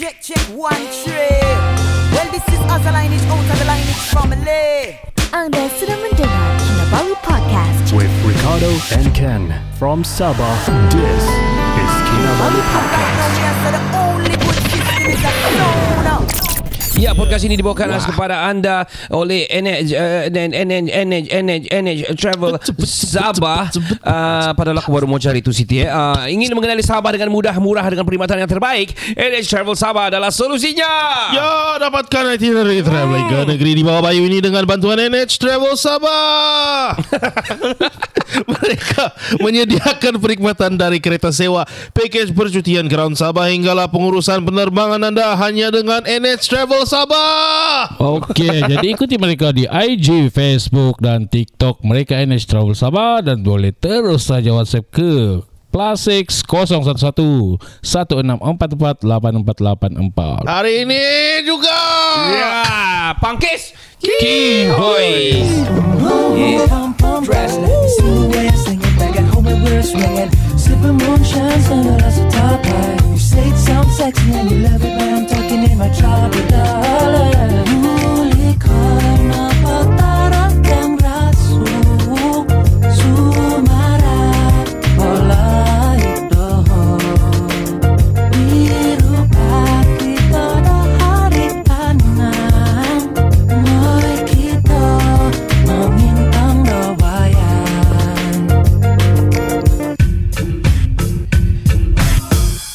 Check, check, one, three. Well, this is us, the lineage out of the lineage family. Anda sedang mendengar Kinabalu Podcast. with Ricardo and Ken from Sabah. This is Kinabalu Right Podcast. Ya, podcast ini dibawakan khas kepada anda oleh NH, uh, NH, NH, NH, NH Travel Sabah. Uh, padahal aku baru mau cari tu Siti. Eh. Uh, ingin mengenali Sabah dengan mudah, murah dengan perkhidmatan yang terbaik. NH Travel Sabah adalah solusinya. Ya, dapatkan itinerary traveling ke negeri di bawah bayu ini dengan bantuan NH Travel Sabah. Mereka menyediakan perkhidmatan dari kereta sewa, package percutian ground Sabah hinggalah pengurusan penerbangan anda hanya dengan NH Travel Sabah. Okey, jadi ikuti mereka di IG, Facebook dan TikTok mereka NH Travel Sabah dan boleh terus saja WhatsApp ke plus 6 011 1644 8484. Hari ini juga. Ya, Pangkis Kihoy. Dress, let me see the way I sing it back at home and we're swinging. Sipping moonshine, a top right. Say it sounds sexy and you love it, but I'm talking in my tropical. Muli karena patarakan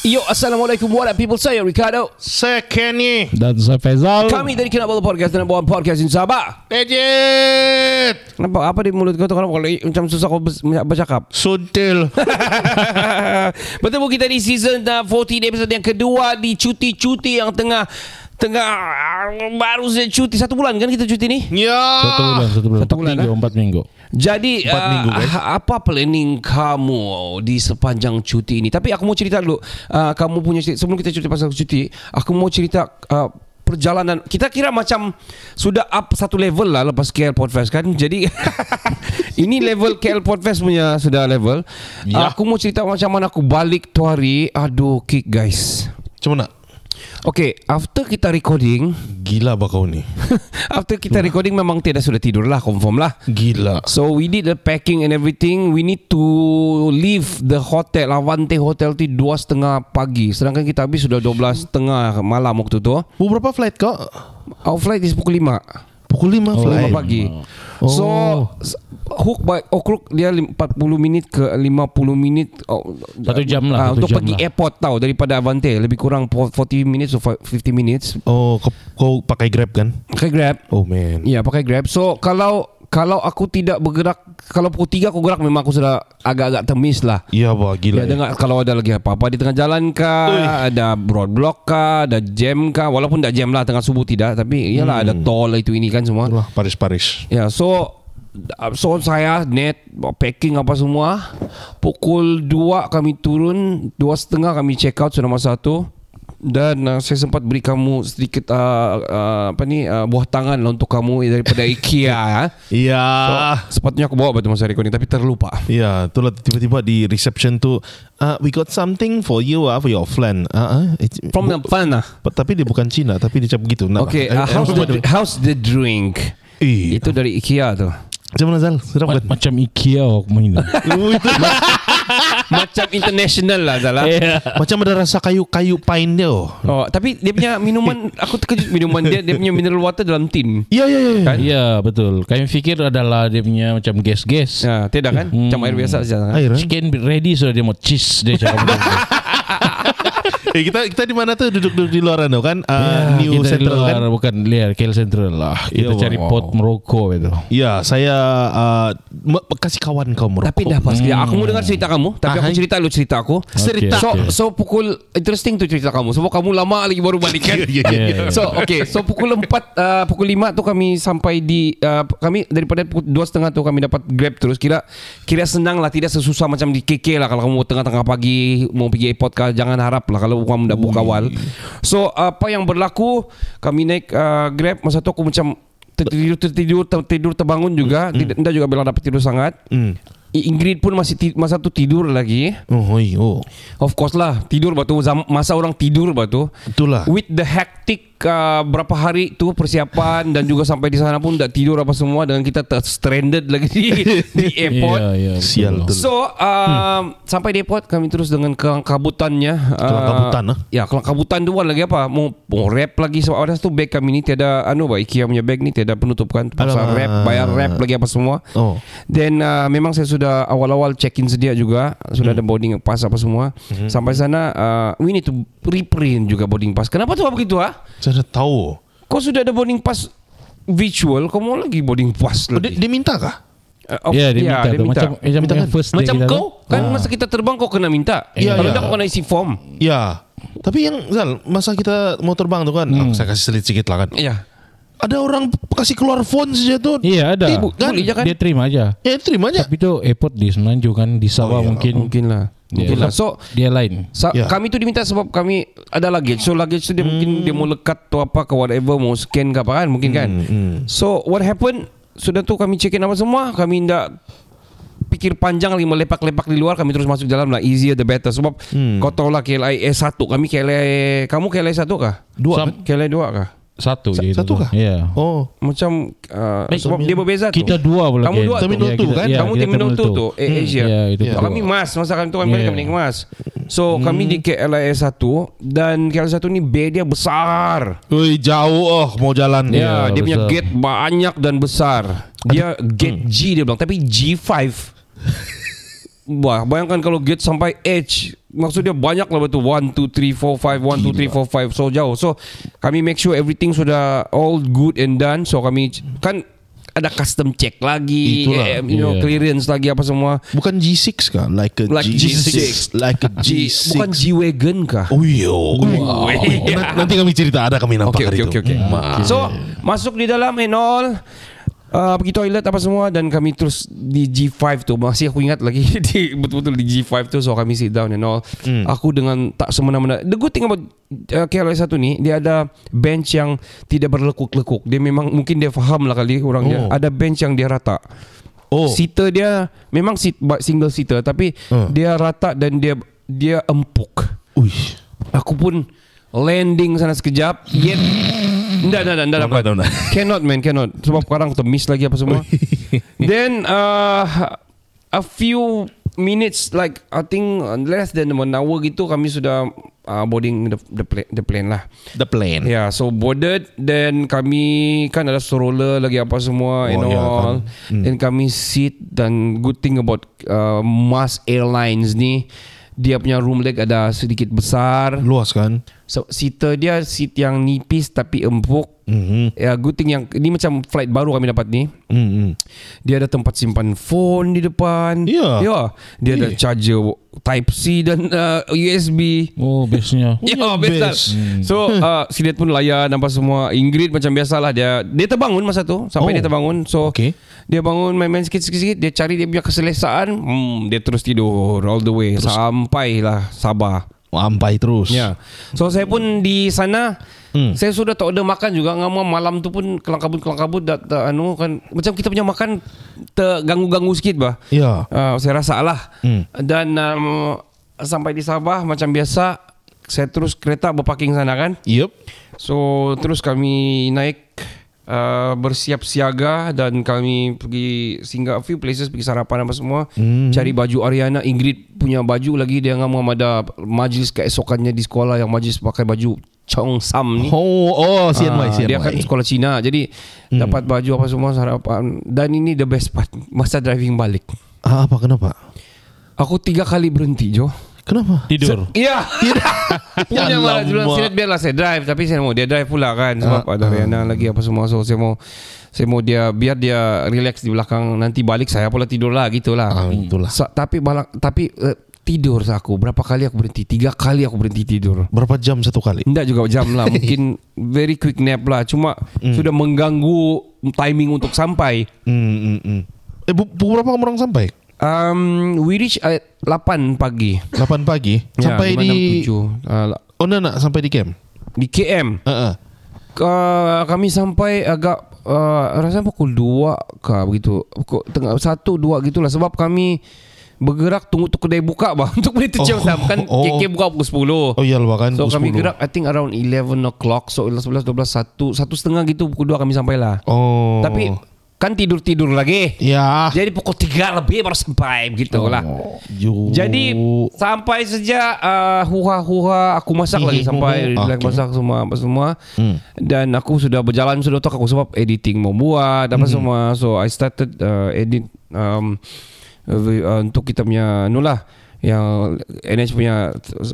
Yo, Assalamualaikum what up people Saya Ricardo Saya Kenny. Dan saya Faizal. Kami dari Kinabalu Podcast Dan bawa podcast di Sabah Legit. Kenapa? Apa di mulut kau tu Kenapa kalau macam susah kau bercakap Suntil. Bertemu kita di season uh, 14 episode yang kedua di cuti-cuti yang tengah tengah baru saja cuti satu bulan kan kita cuti ni. Ya. Satu bulan, satu bulan. Satu Empat bulan, minggu, eh? empat minggu. Jadi uh, minggu, guys. apa planning kamu di sepanjang cuti ini? Tapi aku mau cerita dulu. Uh, kamu punya cerita, sebelum kita cerita pasal cuti, aku mau cerita uh, perjalanan kita kira macam sudah up satu level lah lepas KL Podfest kan. Jadi ini level KL Podfest punya sudah level. Ya. Aku mau cerita macam mana aku balik tu hari. Aduh kick guys. Cuma nak. Okay, after kita recording, Gila bah kau ni. after kita recording memang tidak sudah tidur lah, confirm lah. Gila. So we did the packing and everything. We need to leave the hotel Avante Hotel tu dua setengah pagi. Sedangkan kita habis sudah 12 setengah malam waktu tu. Berapa flight kau? Our flight is pukul 5 Pukul 5 Pukul flight. 5 pagi. Oh. So hook by oh crook dia lim- 40 minit ke 50 minit oh, Satu jam lah, ah, satu untuk jam pergi lah. airport tau daripada Avante lebih kurang 40 minutes or 50 minutes Oh, kau, kau pakai Grab kan? pakai Grab Oh man. Ya pakai Grab So kalau Kalau aku tidak bergerak Kalau pukul 3 aku gerak Memang aku sudah Agak-agak temis lah Iya bah Ya gila. dengar kalau ada lagi apa-apa di tengah jalan kah, ada roadblock kah, ada jam kah, walaupun tak jam lah tengah subuh tidak, tapi iyalah ada tol itu ini kan semua. Wah, Paris-Paris. Ya, so so saya net packing apa semua. Pukul 2 kami turun, dua setengah kami check out sudah masa satu. Dan uh, saya sempat beri kamu sedikit uh, uh, apa ni uh, buah tangan lah untuk kamu daripada IKEA ya. Iya. So, sepatutnya aku bawa betul masa recording tapi terlupa. Iya, itulah tiba-tiba di reception tu, uh, we got something for you, uh, for your friend. Uh, uh, From the fun lah. tapi dia bukan Cina, tapi dia macam begitu. Nak Okay, uh, how's the how's the drink? Eh, Itu dari IKEA tu. macam mana Zal? Sedap Ma- kan? macam IKEA aku main. Macam international lah Zala. yeah. macam ada rasa kayu-kayu pine dia. oh. Oh, tapi dia punya minuman aku terkejut minuman dia dia punya mineral water dalam tin. Iya, iya, iya. Kan? Ya betul Kami fikir adalah Dia punya macam gas-gas Ya, tidak kan? Hmm. Macam air biasa saja. Kan? Air, eh? Chicken ready sudah dia mau cheese Dia cakap Eh, kita kita di mana tuh duduk-duduk di luaran tuh kan? Uh, Ya, New kita di Central luar, kan? Bukan lihat KL Central lah Kita Ya, cari wow. pot Morocco itu Iya, saya uh, kasih kawan kau merokok. Tapi dah pas hmm. Aku mau dengar cerita kamu Tapi aku Ah, cerita lu cerita aku Cerita. So okay. so pukul Interesting tu cerita kamu Sebab kamu lama lagi baru balik kan iya, iya. Yeah. So okay So pukul 4 uh, Pukul 5 tu kami sampai di uh, Kami daripada pukul 2.30 tu Kami dapat grab terus Kira Kira senang lah Tidak sesusah macam di KK lah Kalau kamu tengah-tengah pagi Mau pergi airport kah Jangan harap lah Kalau kamu dah buka awal So apa yang berlaku Kami naik uh, grab Masa tu aku macam Tertidur tertidur tertidur terbangun juga Tidak, tidak juga bilang dapat tidur sangat Hmm. Ingrid pun masih ti- masa tu tidur lagi. Oh, oi, oh. Of course lah tidur batu masa orang tidur batu. Itulah. With the hectic uh, berapa hari tu persiapan dan juga sampai di sana pun tak tidur apa semua dengan kita ter stranded lagi di, di airport. Ya, ya. Sial betul. tu. So um, sampai di airport kami terus dengan kelangkabutannya. Kelangkabutan, ah? Ya kelangkabutan tu kan lagi apa? Mau, mau rap lagi sebab ada tu bag kami ni tiada anu bah IKEA punya bag ni tiada penutup kan. Pasal Alamak. rap bayar rap lagi apa semua. Oh. Then uh, memang saya sudah awal-awal check in sedia juga sudah Hmm. ada boarding pass apa semua. Sampai sana uh, we need to reprint juga boarding pass. Kenapa tu begitu ah? Saya dah tahu. Kau sudah ada boarding pass virtual, kau mau lagi boarding pass Oh, lagi? dia, dia minta kah? Uh, Ya, dia minta tu. Macam, macam Minta kan? first day Macam kita kau kan Ah. masa kita terbang kau kena minta. Ya, Kalau ya. tak kau kena isi form. Ya. Tapi yang Zal, masa kita mau terbang tu kan, ah, saya kasih selit sikit lah kan. Ya. Ada orang kasih keluar phone saja tu. Iya ada. Eh, bu- kan? Boleh kan? Dia terima aja. Ya, terima aja. Tapi tu airport di Semenanjung kan di Sabah Oh, iya. mungkin Mungkin lah. Ya. lah. So dia lain. Sa- Ya. Kami tu diminta sebab kami ada luggage. So luggage tu dia mungkin dia mau lekat tu apa ke whatever mau scan ke apa kan mungkin kan. So what happened? Sudah tu kami check in apa semua. Kami tidak pikir panjang lagi melepak-lepak di luar kami terus masuk dalam lah easier the better sebab kau tahu lah KLIA 1 kami KLIA kamu KLIA 1 kah? Dua. Sam- KLIA 2 kah? Satu Sa- je satu tu. kah? Ya. Oh. Macam uh, Baik, sebab kami- dia berbeza tu. Kita dua pula Kamu Ken. dua Terminal Ya, tu kan? ya, Kamu terminal tu tu Air Asia Ya, itu tu. Kami mas Masa kami tu kami balik Yeah. kami naik mas So kami di KLIA 1 Dan KLIA 1 ni bay dia besar Ui, jauh oh mau jalan. Ya, Ya, dia punya besar. gate banyak dan besar. Dia gate G dia bilang, tapi G5. Wah, bayangkan kalau gate sampai H, maksudnya banyak lah betul. 1 2 3 4 5 1 2 3 4 5 so jauh. So kami make sure everything sudah all good and done. So kami kan ada custom check lagi, Itulah. eh, you know, Yeah. clearance lagi apa semua. Bukan G6 kah? Like a Like G6. G6. Like a G, G6. bukan G-Wagon kah? Oh yo. Wow. Nanti, nanti kami cerita ada kami nampak Okay, hari okay, itu. okay, okay. So masuk di dalam and all uh, pergi toilet apa semua dan kami terus di G5 tu masih aku ingat lagi di betul-betul di G5 tu so kami sit down and all. Aku dengan tak semena-mena. The good thing about uh, KLI satu ni dia ada bench yang tidak berlekuk-lekuk. Dia memang mungkin dia faham lah kali orang dia. Oh. Ada bench yang dia rata. Oh. Seater dia memang seat, single seater tapi Hmm. dia rata dan dia dia empuk. Ui. Aku pun landing sana sekejap. Yet Enggak, enggak, enggak dapat. Cannot man, cannot. Sebab sekarang tu miss lagi apa semua. Then uh, a few minutes like I think less than one hour gitu kami sudah uh, boarding the the plane, the plane lah. The plane. Yeah, so boarded then kami kan ada stroller lagi apa semua and Oh, ya, all. kan. Hmm. Then kami sit dan good thing about uh, Mas Airlines ni dia punya room leg ada sedikit besar. Luas kan? So, seater dia seat yang nipis tapi empuk. Mhm. Ya, good thing yang ini macam flight baru kami dapat ni. Mhm. Dia ada tempat simpan phone di depan. Ya. Ya. Dia ada Eh. charger Type C dan uh, USB. Oh bestnya. Ya, Oh, best. lah. best. So, uh, Sidet pun layan apa semua. Ingrid macam biasalah dia dia terbangun masa tu sampai Oh. dia terbangun. So, Okay. dia bangun main-main sikit-sikit, dia cari dia punya keselesaan, hmm, dia terus tidur all the way sampailah Sabah. Ampai terus. Ya. So saya pun di sana Hmm. saya sudah tak order makan juga ngama malam tu pun kelangkabut-kelangkabut tak anu kan macam kita punya makan terganggu-ganggu sikit bah. Ya. Uh, saya rasa lah. Hmm. Dan um, sampai di Sabah macam biasa saya terus kereta berparking sana kan. Yup. So terus kami naik uh, bersiap siaga dan kami pergi singgah a few places pergi sarapan apa semua Hmm. cari baju Ariana Ingrid punya baju lagi dia ngam ada majlis keesokannya di sekolah yang majlis pakai baju Cheongsam ni Oh, oh, CNY, Ah, CNY. Dia kan sekolah Cina Jadi Hmm. dapat baju apa semua sarapan Dan ini the best part Masa driving balik Ah, apa kenapa? Aku tiga kali berhenti Jo Kenapa? Tidur. Iya Punya malah bilang Silat biarlah saya drive Tapi saya mau dia drive pula kan Sebab Ah, ada Riana lagi apa semua So saya mau saya mau dia biar dia relax di belakang nanti balik saya pula tidur lah gitulah. Ah, itulah. Sa- tapi balak tapi uh, tidur aku berapa kali aku berhenti tiga kali aku berhenti tidur. Berapa jam satu kali? Tidak juga jam lah Mungkin very quick nap lah Cuma sudah mengganggu timing untuk sampai Hmm, hmm, hmm. Eh, bu- pukul berapa kamu orang sampai? Um, We reach at 8 pagi 8 pagi? Ya, sampai 5, di... 6, 7. Uh, Oh, nak, nak sampai di camp? Di KM Uh, uh. Kami sampai agak uh, rasa pukul 2 kah begitu. Pukul tengah 1 2 gitulah sebab kami bergerak tunggu tu kedai buka bah untuk boleh tu Oh, kan oh. KK buka pukul 10. Oh iya lah kan So pukul kami 10. gerak I think around 11 o'clock So 11, 12, 1 Satu setengah gitu Pukul 2 kami sampai lah Oh Tapi Kan tidur-tidur lagi Ya Jadi pukul 3 lebih baru sampai Begitu lah Yo. Jadi Sampai sejak uh, Huha-huha Aku masak lagi Sampai Okay. okay. masak semua apa semua Hmm. Dan aku sudah berjalan Sudah tak aku sebab Editing mau buat Apa semua So I started uh, Edit um, uh, Untuk kita punya Anu lah yang NH punya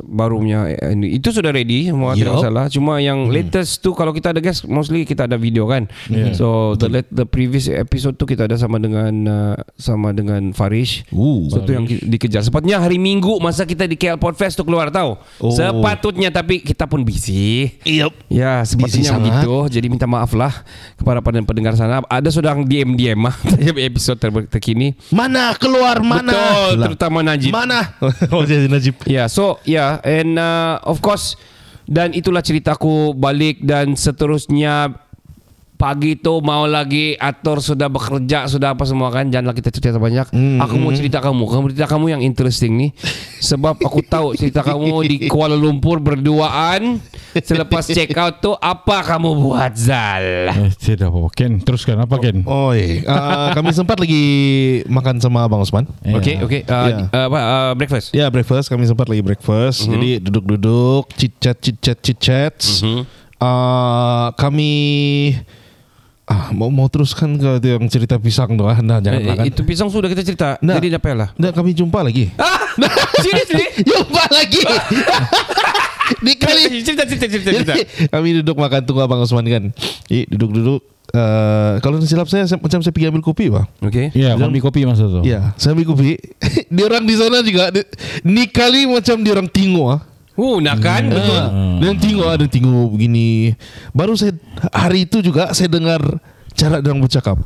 baru punya itu sudah ready semua tidak Yup. masalah cuma yang latest tu kalau kita ada guest mostly kita ada video kan Yeah. so the the previous episode tu kita ada sama dengan uh, sama dengan Farish Ooh. So tu yang dikejar Sepatutnya hari Minggu Masa kita di KL Podfest tu keluar tau Oh. Sepatutnya Tapi kita pun busy Yup. Ya sepatutnya sangat. begitu Jadi minta maaf lah Kepada pendengar sana Ada sudah DM-DM mah Episode ter- terkini Mana keluar mana? Betul. Terutama Najib Mana? oh jadi Najib. Ya, yeah, so ya, yeah, and uh, of course dan itulah ceritaku balik dan seterusnya pagi tu mau lagi atur sudah bekerja sudah apa semua kan janganlah kita cerita banyak. Hmm, Aku mau cerita kamu, kamu cerita kamu yang interesting nih. Sebab aku tahu cerita kamu di Kuala Lumpur berduaan selepas check out tu apa kamu buat Zal? Eh, tidak apa-apa Ken teruskan apa Ken Oh iya. Uh, kami sempat lagi makan sama Abang Osman. Eh, Okey, okey. Uh, Ya. uh, apa uh, breakfast? Ya breakfast kami sempat lagi breakfast. Jadi duduk-duduk, chit chat chit chat chit chat. Uh, kami ah mau mau teruskan ke yang cerita pisang tu ah. Nah, jangan Eh, kan. itu pisang sudah kita cerita. Nah. Jadi dah payahlah. Nah, kami jumpa lagi. Seriously? jumpa lagi. Di kali cerita cerita cerita cerita. Jadi, kami duduk makan tunggu Abang Osman kan. Jadi duduk-duduk uh, kalau tak silap saya, saya macam saya pergi ambil kopi bah. Okey. Ya kopi kopi masa tu Ya, saya ambil kopi. dia orang di sana juga di, ni kali macam dia orang tengok ah. Oh, nak kan? Betul. Ah, Dan tengok ada tengok begini. Baru saya hari itu juga saya dengar cara dia orang bercakap.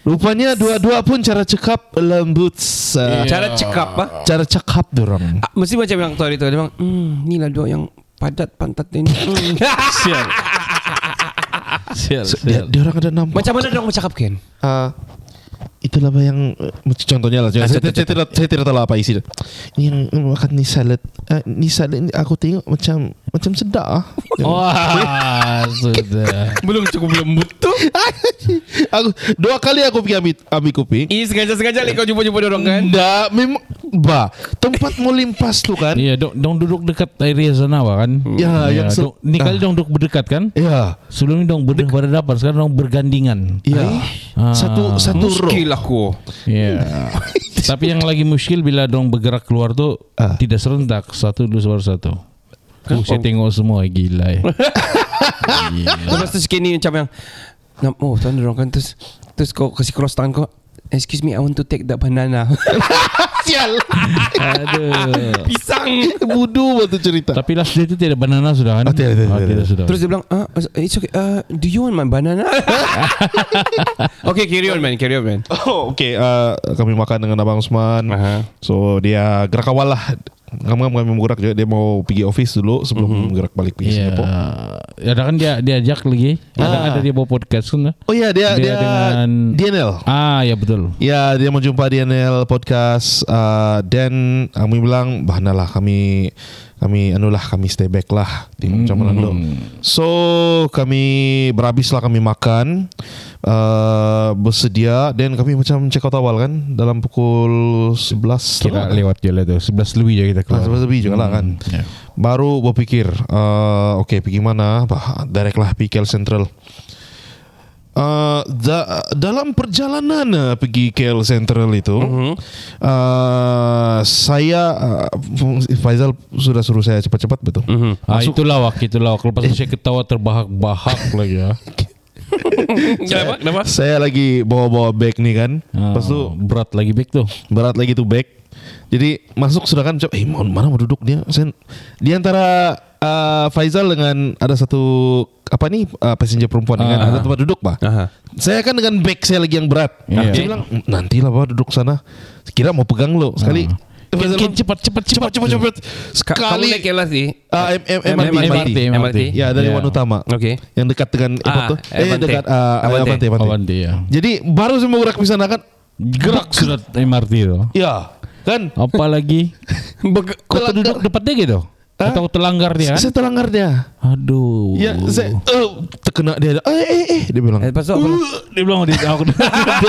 Rupanya dua-dua pun cara cakap lembut. Uh, Cara cakap ah. Cara cakap dia orang. Ah, Mesti macam yang tadi tu dia bilang, "Hmm, ni lah dua yang padat pantat ini." Hmm. Sial Sial So, dia, dia orang ada nama. macam mana dia orang bercakap Ken? Ah, itulah apa yang contohnya lah. Ah, Saya, contoh, saya, tidak, saya tidak tahu apa isi dia. Ini yang makan ni salad. Uh, ni salad ni aku tengok macam macam sedap ah. Wah Sudah Belum cukup lembut tu. aku dua kali aku pergi ambil ambil kopi. Ih, sengaja-sengaja lah kau jumpa-jumpa dia orang kan? Enggak, memang ba tempat mau limpas tu kan. Iya dong, dong duduk dekat area sana Wak, kan Ya, yang se- dong, Ni kali Ah. dong duduk berdekat kan Ya, Sebelum ni dong ber, berhadapan Sekarang dong bergandingan ya. Ah. Satu satu row. Muskil aku. Iya Tapi yang lagi muskil Bila dong bergerak keluar tu Ah. Tidak serentak Satu dua suara satu Uh, saya tengok semua gila eh. Lepas tu sikit ni macam yang Oh tuan dia orang kan Terus Terus kau kasih cross tangan kau Excuse me I want to take that banana Sial. Aduh Pisang Budu waktu cerita. Tapi last day tu tidak banana sudah kan Ah, tidak, tidak, Ah, tidak. tidak sudah Terus dia bilang ah, It's okay uh, Do you want my banana Okay carry on man Carry on man Oh, okay. Uh, kami makan dengan Abang Usman. Aha. So dia gerak awal lah. Kami mau gerak juga. Dia mau pergi office dulu sebelum gerak balik pergi Iya. Singapura. Ada kan dia diajak lagi. Ada Ah. ada dia bawa podcast kan? Oh ya dia Dia dia, dengan- DNL. Ah ya betul. Ya dia mau jumpa DNL podcast uh, Dan kami bilang Bahana lah kami Kami anulah kami stay back lah Tengok macam mana dulu So kami Berhabis lah kami makan uh, Bersedia Dan kami macam check out awal kan Dalam pukul 11 Kira setengah. lewat je lah tu. 11 lebih je kita Ah, keluar. 11 lebih juga lah kan Ya. Baru berfikir uh, Okay pergi mana bah, Direct lah pergi KL Central Uh, da, dalam perjalanan uh, pergi KL Central itu uh, saya uh, Faizal sudah suruh saya cepat-cepat betul. Ah itulah wak, itulah wak. Lepas tu saya ketawa terbahak-bahak lagi ya. Kenapa? Kenapa? Saya lagi bawa-bawa bag nih kan. Ah, Lepas tu berat lagi beg tu. berat lagi tuh bag. Jadi masuk sudah kan macam, eh mau mana mau duduk dia? Saya, di antara uh, Faizal dengan ada satu apa nih uh, passenger perempuan ni kan Ah. ada tempat duduk bah. Aha. Saya kan dengan bag saya lagi yang berat. Iya. Saya bilang nantilah bawa duduk sana. Kira mau pegang lo sekali. Ken, Ken cepat cepat cepat Cepat cepat cepat Ka- Kamu Sekali naik LRT Ah, M- M- MRT, MRT MRT. MRT Ya dari Ya. Wan Utama Okey. Yang dekat dengan Ah, airport tu Eh dekat ah, Avante. Avante Avante. Ya. Jadi baru saya mau gerak ke sana kan Gerak sudah MRT tu. Ya Kan Apa lagi? Beg- Kau terduduk depan dia gitu? Hah? Atau terlanggar dia kan? Saya terlanggar dia. Aduh. Ya saya uh, Terkena dia. Eh eh eh Dia bilang. Eh, Lepas tu apa? Dia bilang dia aku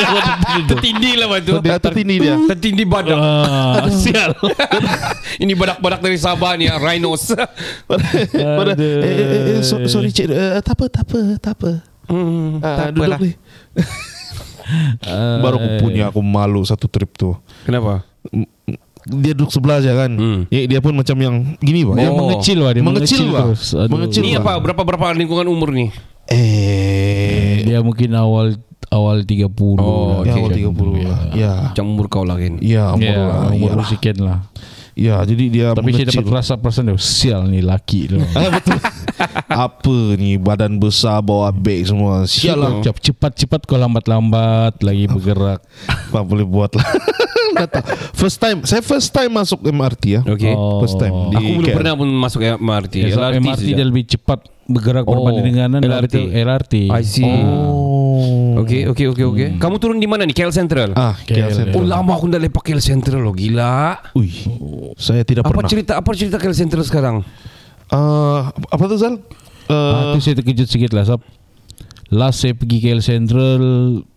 Tertindih lah waktu Dia tertindih dia. Tertindih badak. Ah, sial. Ini badak-badak dari Sabah ni ah, Rhinos. Pada, eh, eh, eh, so, Sorry cik. Uh, Tak apa Tak apa Tak apa. Hmm, Ah, Tak Duduk ni Baru aku punya Aku malu satu trip tu. Kenapa? Dia duduk sebelah aja kan Hmm. ya, Dia pun macam yang Gini pak Dia Oh. mengecil wah, dia Mengecil, mengecil. Aduh. Mengecil. Ni apa? Berapa-berapa lingkungan umur ni? Eh Dia mungkin awal awal 30 Oh, lah. Ya okay. awal 30 lah Ya Macam umur kau lah kan Ya umur Ya, lah umur Iyalah. sekian lah. Ya jadi dia Tapi saya mengecil. dapat rasa perasaan dia Sial ni laki tu Ah, betul. Apa ni badan besar bawa beg semua. Sial lah. Cepat cepat cepat kau lambat-lambat lagi bergerak. Apa boleh buat lah. First time, saya first time masuk MRT ya. Okay Oh. First time. Di Aku belum KL. pernah pun masuk MRT Ya, so LRT, MRT dia lebih cepat bergerak Oh, berbanding dengan LRT. LRT. LRT. I see Oh. Okay okay okay, okay. Kamu turun di mana ni? KL Central? Ah, KL KL. Central. Oh lama aku dah lepak KL Central loh Gila Ui. Saya tidak Apa pernah. cerita Apa cerita KL Central sekarang? Ah, apa tu Zal? Ah, Uh, tu saya terkejut sikit lah Sab. Last saya pergi KL Central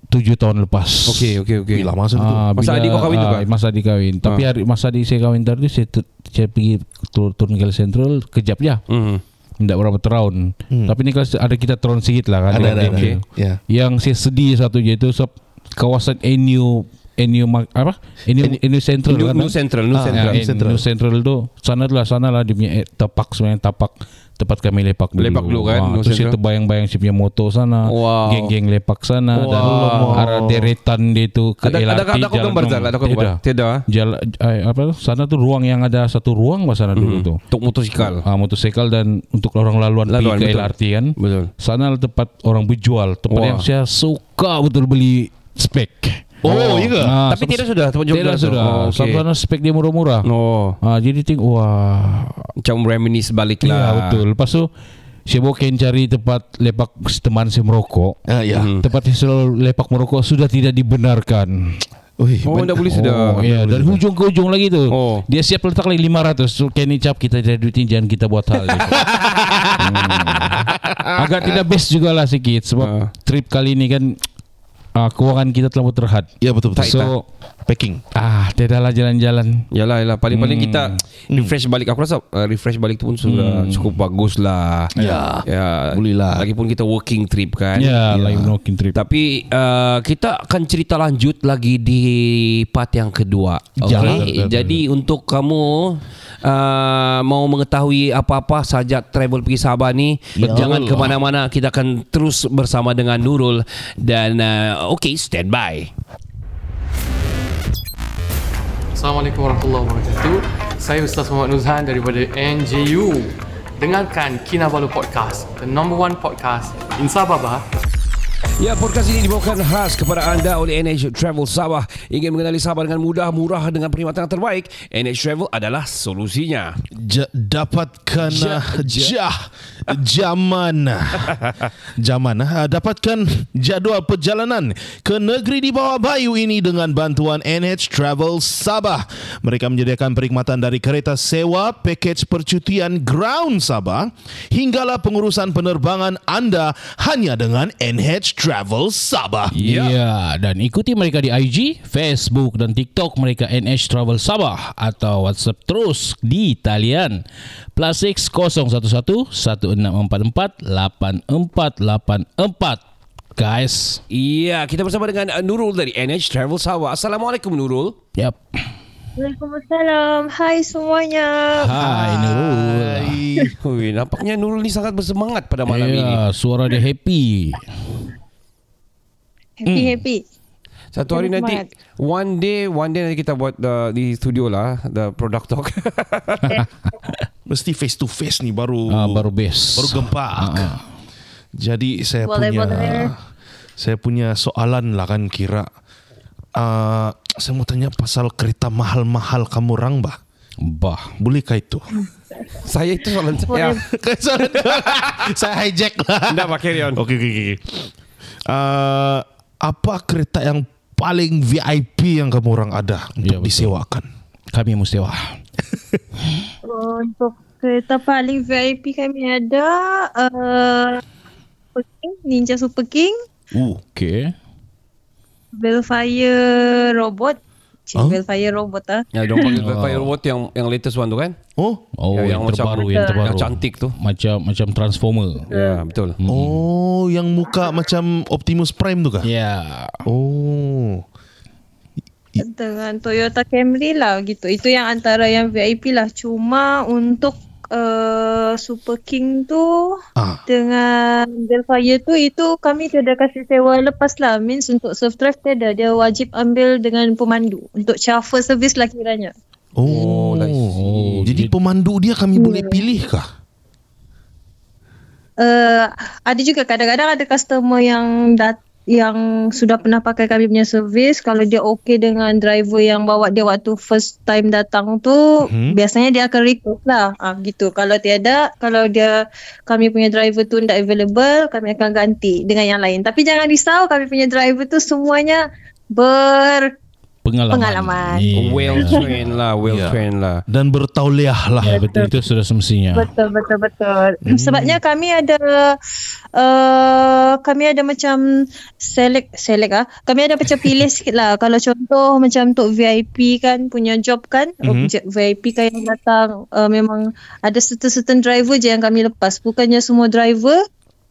7 tahun lepas. Okay okay okay Bila masa tu? Ah, Masa bila- adik kau kahwin tu ah, kan? Masa adik kahwin. Tapi Ah. hari masa adik saya kahwin tadi saya, tu- saya pergi turun, turun KL Central kejap je. hmm. Tidak berapa tahun. Hmm. Tapi ni kelas ada kita turun sikit lah kan. ada ada. ada. okay. Ya. Yang saya sedih satu je itu Sab, kawasan NU NU Mar- apa? NU, NU Central New, kan? New Central New Ah, Central Ya, Central. New Central tu sana lah sana lah dia punya eh, tapak sebenarnya tapak tempat kami lepak dulu. Lepak dulu kan, Wah, terus saya terbayang-bayang si punya motor sana, Wow. geng-geng lepak sana dan Wow. arah deretan dia tu ke Ada LRT ada ada kau jalan gambar tak? Ada kau gambar? Tidak. Tidak. ah? Jalan eh, apa? Sana tu ruang yang ada satu ruang pas sana dulu Mhm. tu. Untuk motosikal. Ah, motosikal dan untuk orang laluan, Laluan, pergi ke betul. LRT kan. Betul. Sana tempat orang berjual, tempat yang saya suka betul beli spek. Oh, iya ke? Ah, Tapi tidak sudah tempat jual Tidak sudah. Oh, okay. Sampai sana spek dia murah-murah. Oh, Ah, jadi tengok wah. macam reminisce balik Ya lah. betul. Lepas tu saya boken cari tempat lepak teman saya merokok. Ah, ya. Hmm. Tempat yang selalu lepak merokok sudah tidak dibenarkan. Ui, Oh, dah boleh sudah. Oh, ya, dari hujung ke hujung lagi tu. Oh. Dia siap letak lagi 500. So, Kenny cap kita jadi duitin jangan kita buat hal itu. hmm. Agak tidak best juga lah sikit sebab Ah. trip kali ini kan ah, keuangan kita terlalu terhad. Ya betul betul. So Packing. ah tidaklah jalan-jalan. Yalah, yalah. Paling-paling Hmm. kita refresh balik. Aku rasa uh, refresh balik tu pun sudah cukup bagus lah. Ya. Ya. Boleh lah. Lagipun kita working trip kan. Ya, lagi walking trip. Tapi uh, kita akan cerita lanjut lagi di part yang kedua. Okay. Jadi untuk kamu uh, mau mengetahui apa-apa saja travel pergi Sabah ni, jangan ke mana-mana. Kita akan terus bersama dengan Nurul dan uh, okay, stand by. Assalamualaikum warahmatullahi wabarakatuh. Saya Ustaz Muhammad Nuzhan daripada NJU. Dengarkan Kinabalu Podcast, the number one podcast in Sabah. Ya, podcast ini dibawakan khas kepada anda oleh NH Travel Sabah. Ingin mengenali Sabah dengan mudah, murah dengan perkhidmatan terbaik, NH Travel adalah solusinya. Ja, dapatkan Ja- ja, jah jaman jaman dapatkan jadual perjalanan ke negeri di bawah bayu ini dengan bantuan NH Travel Sabah. Mereka menyediakan perkhidmatan dari kereta sewa, pakej percutian ground Sabah hinggalah pengurusan penerbangan anda hanya dengan NH Travel Sabah. Ya. ya, dan ikuti mereka di IG, Facebook dan TikTok mereka NH Travel Sabah atau WhatsApp terus di talian plus 6 011 1644 8484. Guys, Iya, kita bersama dengan uh, Nurul dari NH Travel Sabah. Assalamualaikum Nurul. yap. Waalaikumsalam. Hai semuanya. Hai Nurul. Hui, nampaknya Nurul ni sangat bersemangat pada malam ini. Ya, suara dia happy. Happy happy. Satu hari nanti one day one day nanti kita buat uh, di studio lah the product talk. Mesti face to face ni baru Ah, baru best. baru gempak. Jadi saya Boleh, punya boleh. saya punya soalan lah kan kira uh, saya mau tanya pasal kereta mahal-mahal kamu orang bah. Bah. Bolehkah itu? Saya itu soalan saya. saya hijack lah. Tidak Pak carry on. Okey okey okey. Uh, apa kereta yang paling VIP yang kamu orang ada untuk Ya, betul. disewakan? Kami mustiwa. Untuk kereta paling VIP kami ada uh, Ninja Super King, Uh, Okay. Velfire Robot. Cik, Huh? Velfire Robot ah. Ya, dong panggil Fire Robot yang yang latest one tu kan? oh, Oh, Ya, yang, yang macam- terbaru, yang terbaru. Yang cantik tu. Macam macam transformer. Ya, betul. oh, yang muka macam Optimus Prime tu kah? Ya. Oh, Dengan Toyota Camry lah gitu. Itu yang antara yang VIP lah. Cuma untuk uh, Super King tu ah, dengan Velfire tu itu kami tiada kasih sewa lepas lah. Means untuk self drive tiada. Dia wajib ambil dengan pemandu. Untuk chauffeur service lah kiranya. oh, nice. Oh, jadi jadi- pemandu dia kami boleh pilih kah? Uh, ada juga kadang-kadang ada customer yang dat yang sudah pernah pakai kami punya servis kalau dia okey dengan driver yang bawa dia waktu first time datang tu Mhm. biasanya dia akan request lah. Ah gitu. Kalau tiada kalau dia kami punya driver tu tidak available kami akan ganti dengan yang lain. Tapi jangan risau kami punya driver tu semuanya ber Pengalaman. Pengalaman. Yeah. Well trained lah, well Ya. trained lah. Dan bertauliah lah. Ya, betul itu sudah semestinya. Betul betul betul. Hmm. Sebabnya kami ada uh, kami ada macam select select ah. Kami ada macam pilih sikit lah. Kalau contoh macam untuk VIP kan punya job kan, Mhm. mm-hmm. VIP kan yang datang uh, memang ada certain-certain driver je yang kami lepas. Bukannya semua driver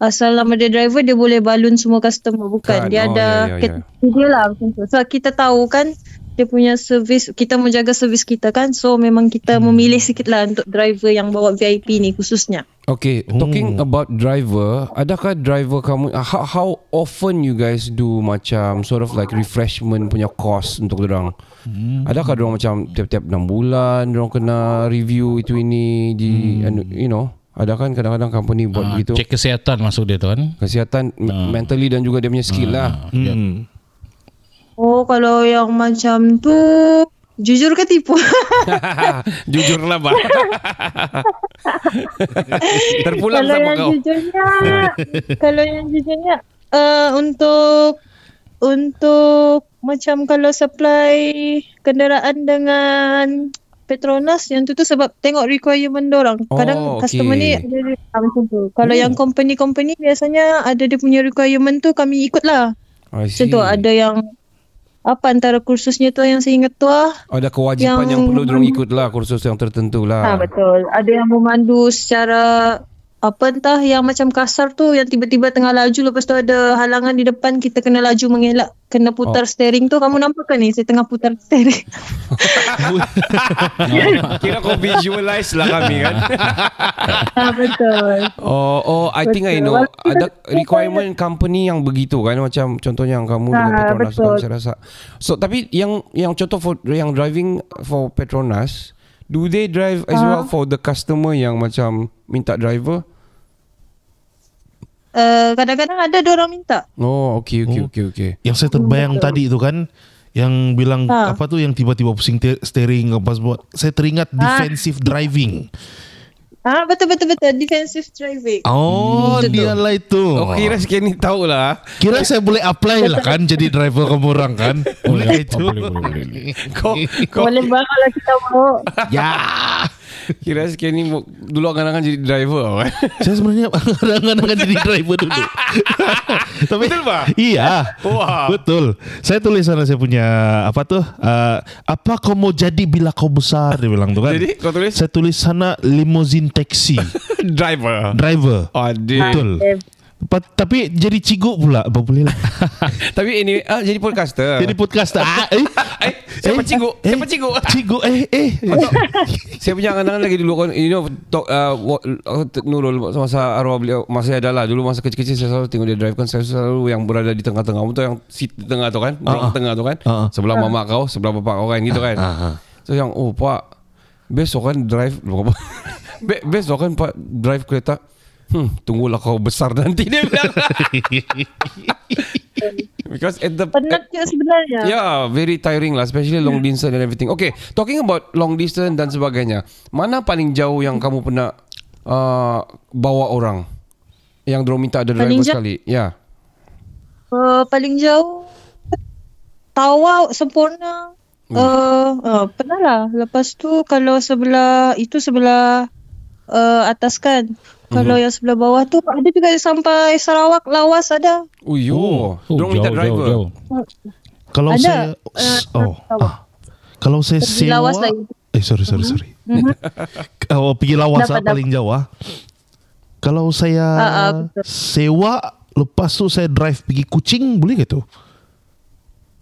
Asal nama dia driver dia boleh balun semua customer bukan Kan, dia oh, ada ya, ya, ya. kategori dia lah macam tu. So kita tahu kan dia punya servis kita mau jaga servis kita kan so memang kita memilih sikit lah untuk driver yang bawa VIP ni khususnya. Okay, talking about driver, adakah driver kamu uh, how, how often you guys do macam sort of like refreshment punya course untuk orang? Hmm. Adakah orang macam tiap-tiap 6 bulan orang kena review itu ini di anu, you know? Ada kan kadang-kadang company buat Ah, begitu. cek kesihatan masuk dia tu kan. Kesihatan me- mentally dan juga dia punya skill lah. Hmm. Oh kalau yang macam tu jujur ke tipu? Jujurlah bah. Terpulang kalau sama yang kau. jujurnya kalau yang jujurnya uh, untuk untuk macam kalau supply kenderaan dengan Petronas yang tu tu sebab tengok requirement orang. Kadang Oh, customer ni okay. ada ah, macam tu. Kalau yang company-company biasanya ada dia punya requirement tu kami ikut lah. I Macam tu ada yang apa antara kursusnya tu yang saya ingat tu ah. Ada kewajipan yang, yang- perlu dorong ikut lah kursus yang tertentu lah. Ha, betul. Ada yang memandu secara apa entah yang macam kasar tu yang tiba-tiba tengah laju lepas tu ada halangan di depan kita kena laju mengelak kena putar oh. steering tu kamu nampak kan ni saya tengah putar steering Kira kau visualize lah kami kan. ha, betul Oh, oh, I think I Betul. know. Ada requirement company yang begitu kan macam contohnya yang kamu dengan Ah, Petronas betul. kan saya rasa. So tapi yang yang contoh for yang driving for Petronas, do they drive as well for the customer yang macam minta driver? Uh, kadang-kadang ada orang minta Oh, okay, okay, Oh. okay, okay. Yang saya terbayang Betul. tadi itu kan yang bilang Ha. apa tu yang tiba-tiba pusing te- steering apa buat. Saya teringat defensive driving. ah betul betul betul defensive driving Oh, Betul. dia lah itu. Oh, kira sekian ni tahu lah. Kira saya boleh apply lah kan jadi driver kamu orang kan. Boleh Boleh, itu. boleh, boleh, boleh. Kau, kau boleh banget kalau kita mau Ya. Kira sekian ni dulu akan-akan jadi driver kan? Saya sebenarnya kadang-kadang akan jadi driver dulu. Tapi Betul, Pak? Iya. Wah. Betul. Saya tulis sana saya punya apa tuh? uh, apa kau mau jadi bila kau besar dia bilang tuh kan. Jadi kau tulis Saya tulis sana limousine taxi driver. driver. Adik. Betul. Tapi jadi cigu pula apa boleh lah. Tapi ini ah, jadi podcaster. jadi podcaster. Ah, eh, eh, siapa cigu? eh, Siapa cigu? Cigu eh eh. Saya punya angan-angan lagi dulu kan you know talk, uh, what, Nurul masa arwah beliau masih ada lah dulu masa kecil-kecil saya selalu tengok dia drive kan saya selalu yang berada di tengah-tengah tu yang seat tengah tu kan uh, Ah, ah. tengah tu kan ah. sebelah mama kau sebelah bapak kau kan gitu kan ah. so yang oh pak besok kan drive besok kan pak drive kereta Hmm, tunggulah kau besar nanti dia bilang. Because at the Penat je sebenarnya. Yeah, very tiring lah, especially long distance and everything. Okay, talking about long distance dan sebagainya, mana paling jauh yang kamu pernah uh, bawa orang? Yang dorang minta ada driver Paling sekali. Ya. Yeah. Uh, paling jauh Tawa sempurna. Hmm. Uh, uh, pernah lah. Lepas tu kalau sebelah itu sebelah uh, atas kan. Kalau Mhm. yang sebelah bawah tu ada juga sampai Sarawak lawas ada. Oh, yo. Oh, dorang minta jauh, driver. jauh, Kalau Ada. saya Uh, oh ah. kalau saya Pergi sewa lawas lagi. eh sorry sorry sorry. Mhm. Oh pergi lawas Dapat, ah, paling jauh ah. Kalau saya ah, betul. sewa lepas tu saya drive pergi Kuching boleh ke tu?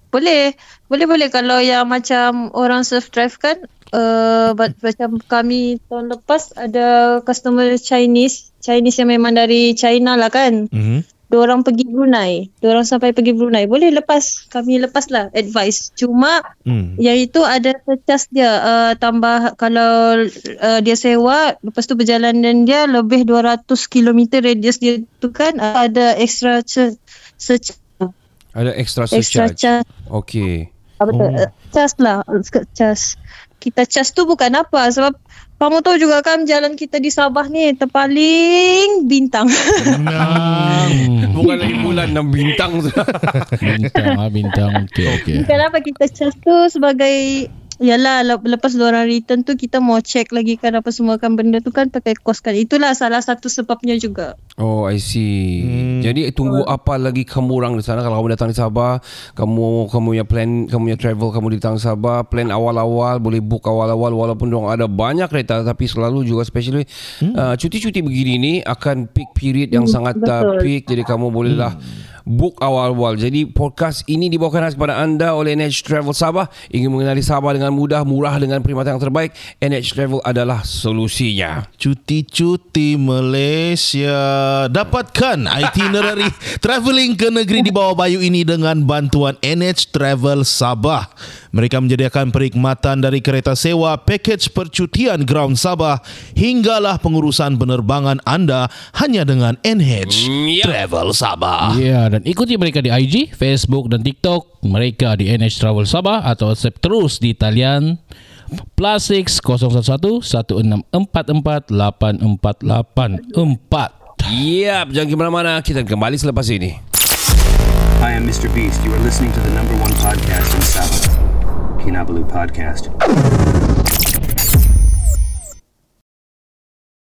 Boleh. Boleh boleh kalau yang macam orang self drive kan uh, macam kami tahun lepas ada customer Chinese, Chinese yang memang dari China lah kan. Mhm. Diorang pergi Brunei. Diorang sampai pergi Brunei. Boleh lepas. Kami lepas lah advice. Cuma Hmm. yang itu ada charge dia. Uh, tambah kalau uh, dia sewa. Lepas tu perjalanan dia lebih 200 km radius dia tu kan. Uh, ada extra charge. Search, Ada extra extra surcharge. charge. Okay. Apa tu? Uh, charge lah. Charge. Kita charge tu bukan apa. Sebab kamu tahu juga kan jalan kita di Sabah ni terpaling bintang. Hmm. Bukan lagi bulan 6 bintang. Bintang ah bintang. Okey okey. Kenapa kita charge tu sebagai Yalah lep- lepas orang return tu kita mau check lagi kan apa semua kan benda tu kan pakai kos kan. Itulah salah satu sebabnya juga. Oh, I see. Hmm. Jadi tunggu apa lagi kamu orang di sana kalau kamu datang di Sabah, kamu kamu punya plan, kamu punya travel kamu datang Sabah, plan awal-awal boleh book awal-awal walaupun dong ada banyak kereta tapi selalu juga especially hmm. uh, cuti-cuti begini ni akan peak period yang Hmm, sangat uh, betul. peak jadi kamu bolehlah book awal-awal. Jadi podcast ini dibawakan khas kepada anda oleh NH Travel Sabah. Ingin mengenali Sabah dengan mudah, murah dengan perkhidmatan yang terbaik, NH Travel adalah solusinya. Cuti-cuti Malaysia Dapatkan itinerary travelling ke negeri di bawah bayu ini dengan bantuan NH Travel Sabah. Mereka menyediakan perkhidmatan dari kereta sewa, pakej percutian ground Sabah hinggalah pengurusan penerbangan anda hanya dengan NH Mm, ya. Travel Sabah. Ya, dan ikuti mereka di IG, Facebook dan TikTok. Mereka di NH Travel Sabah atau WhatsApp terus di talian plus 6 011 1644 8484. Yap, jangan ke mana-mana. Kita kembali selepas ini. Hi, I'm Mr. Beast. You are listening to the number one podcast in Sabah, Kinabalu Podcast.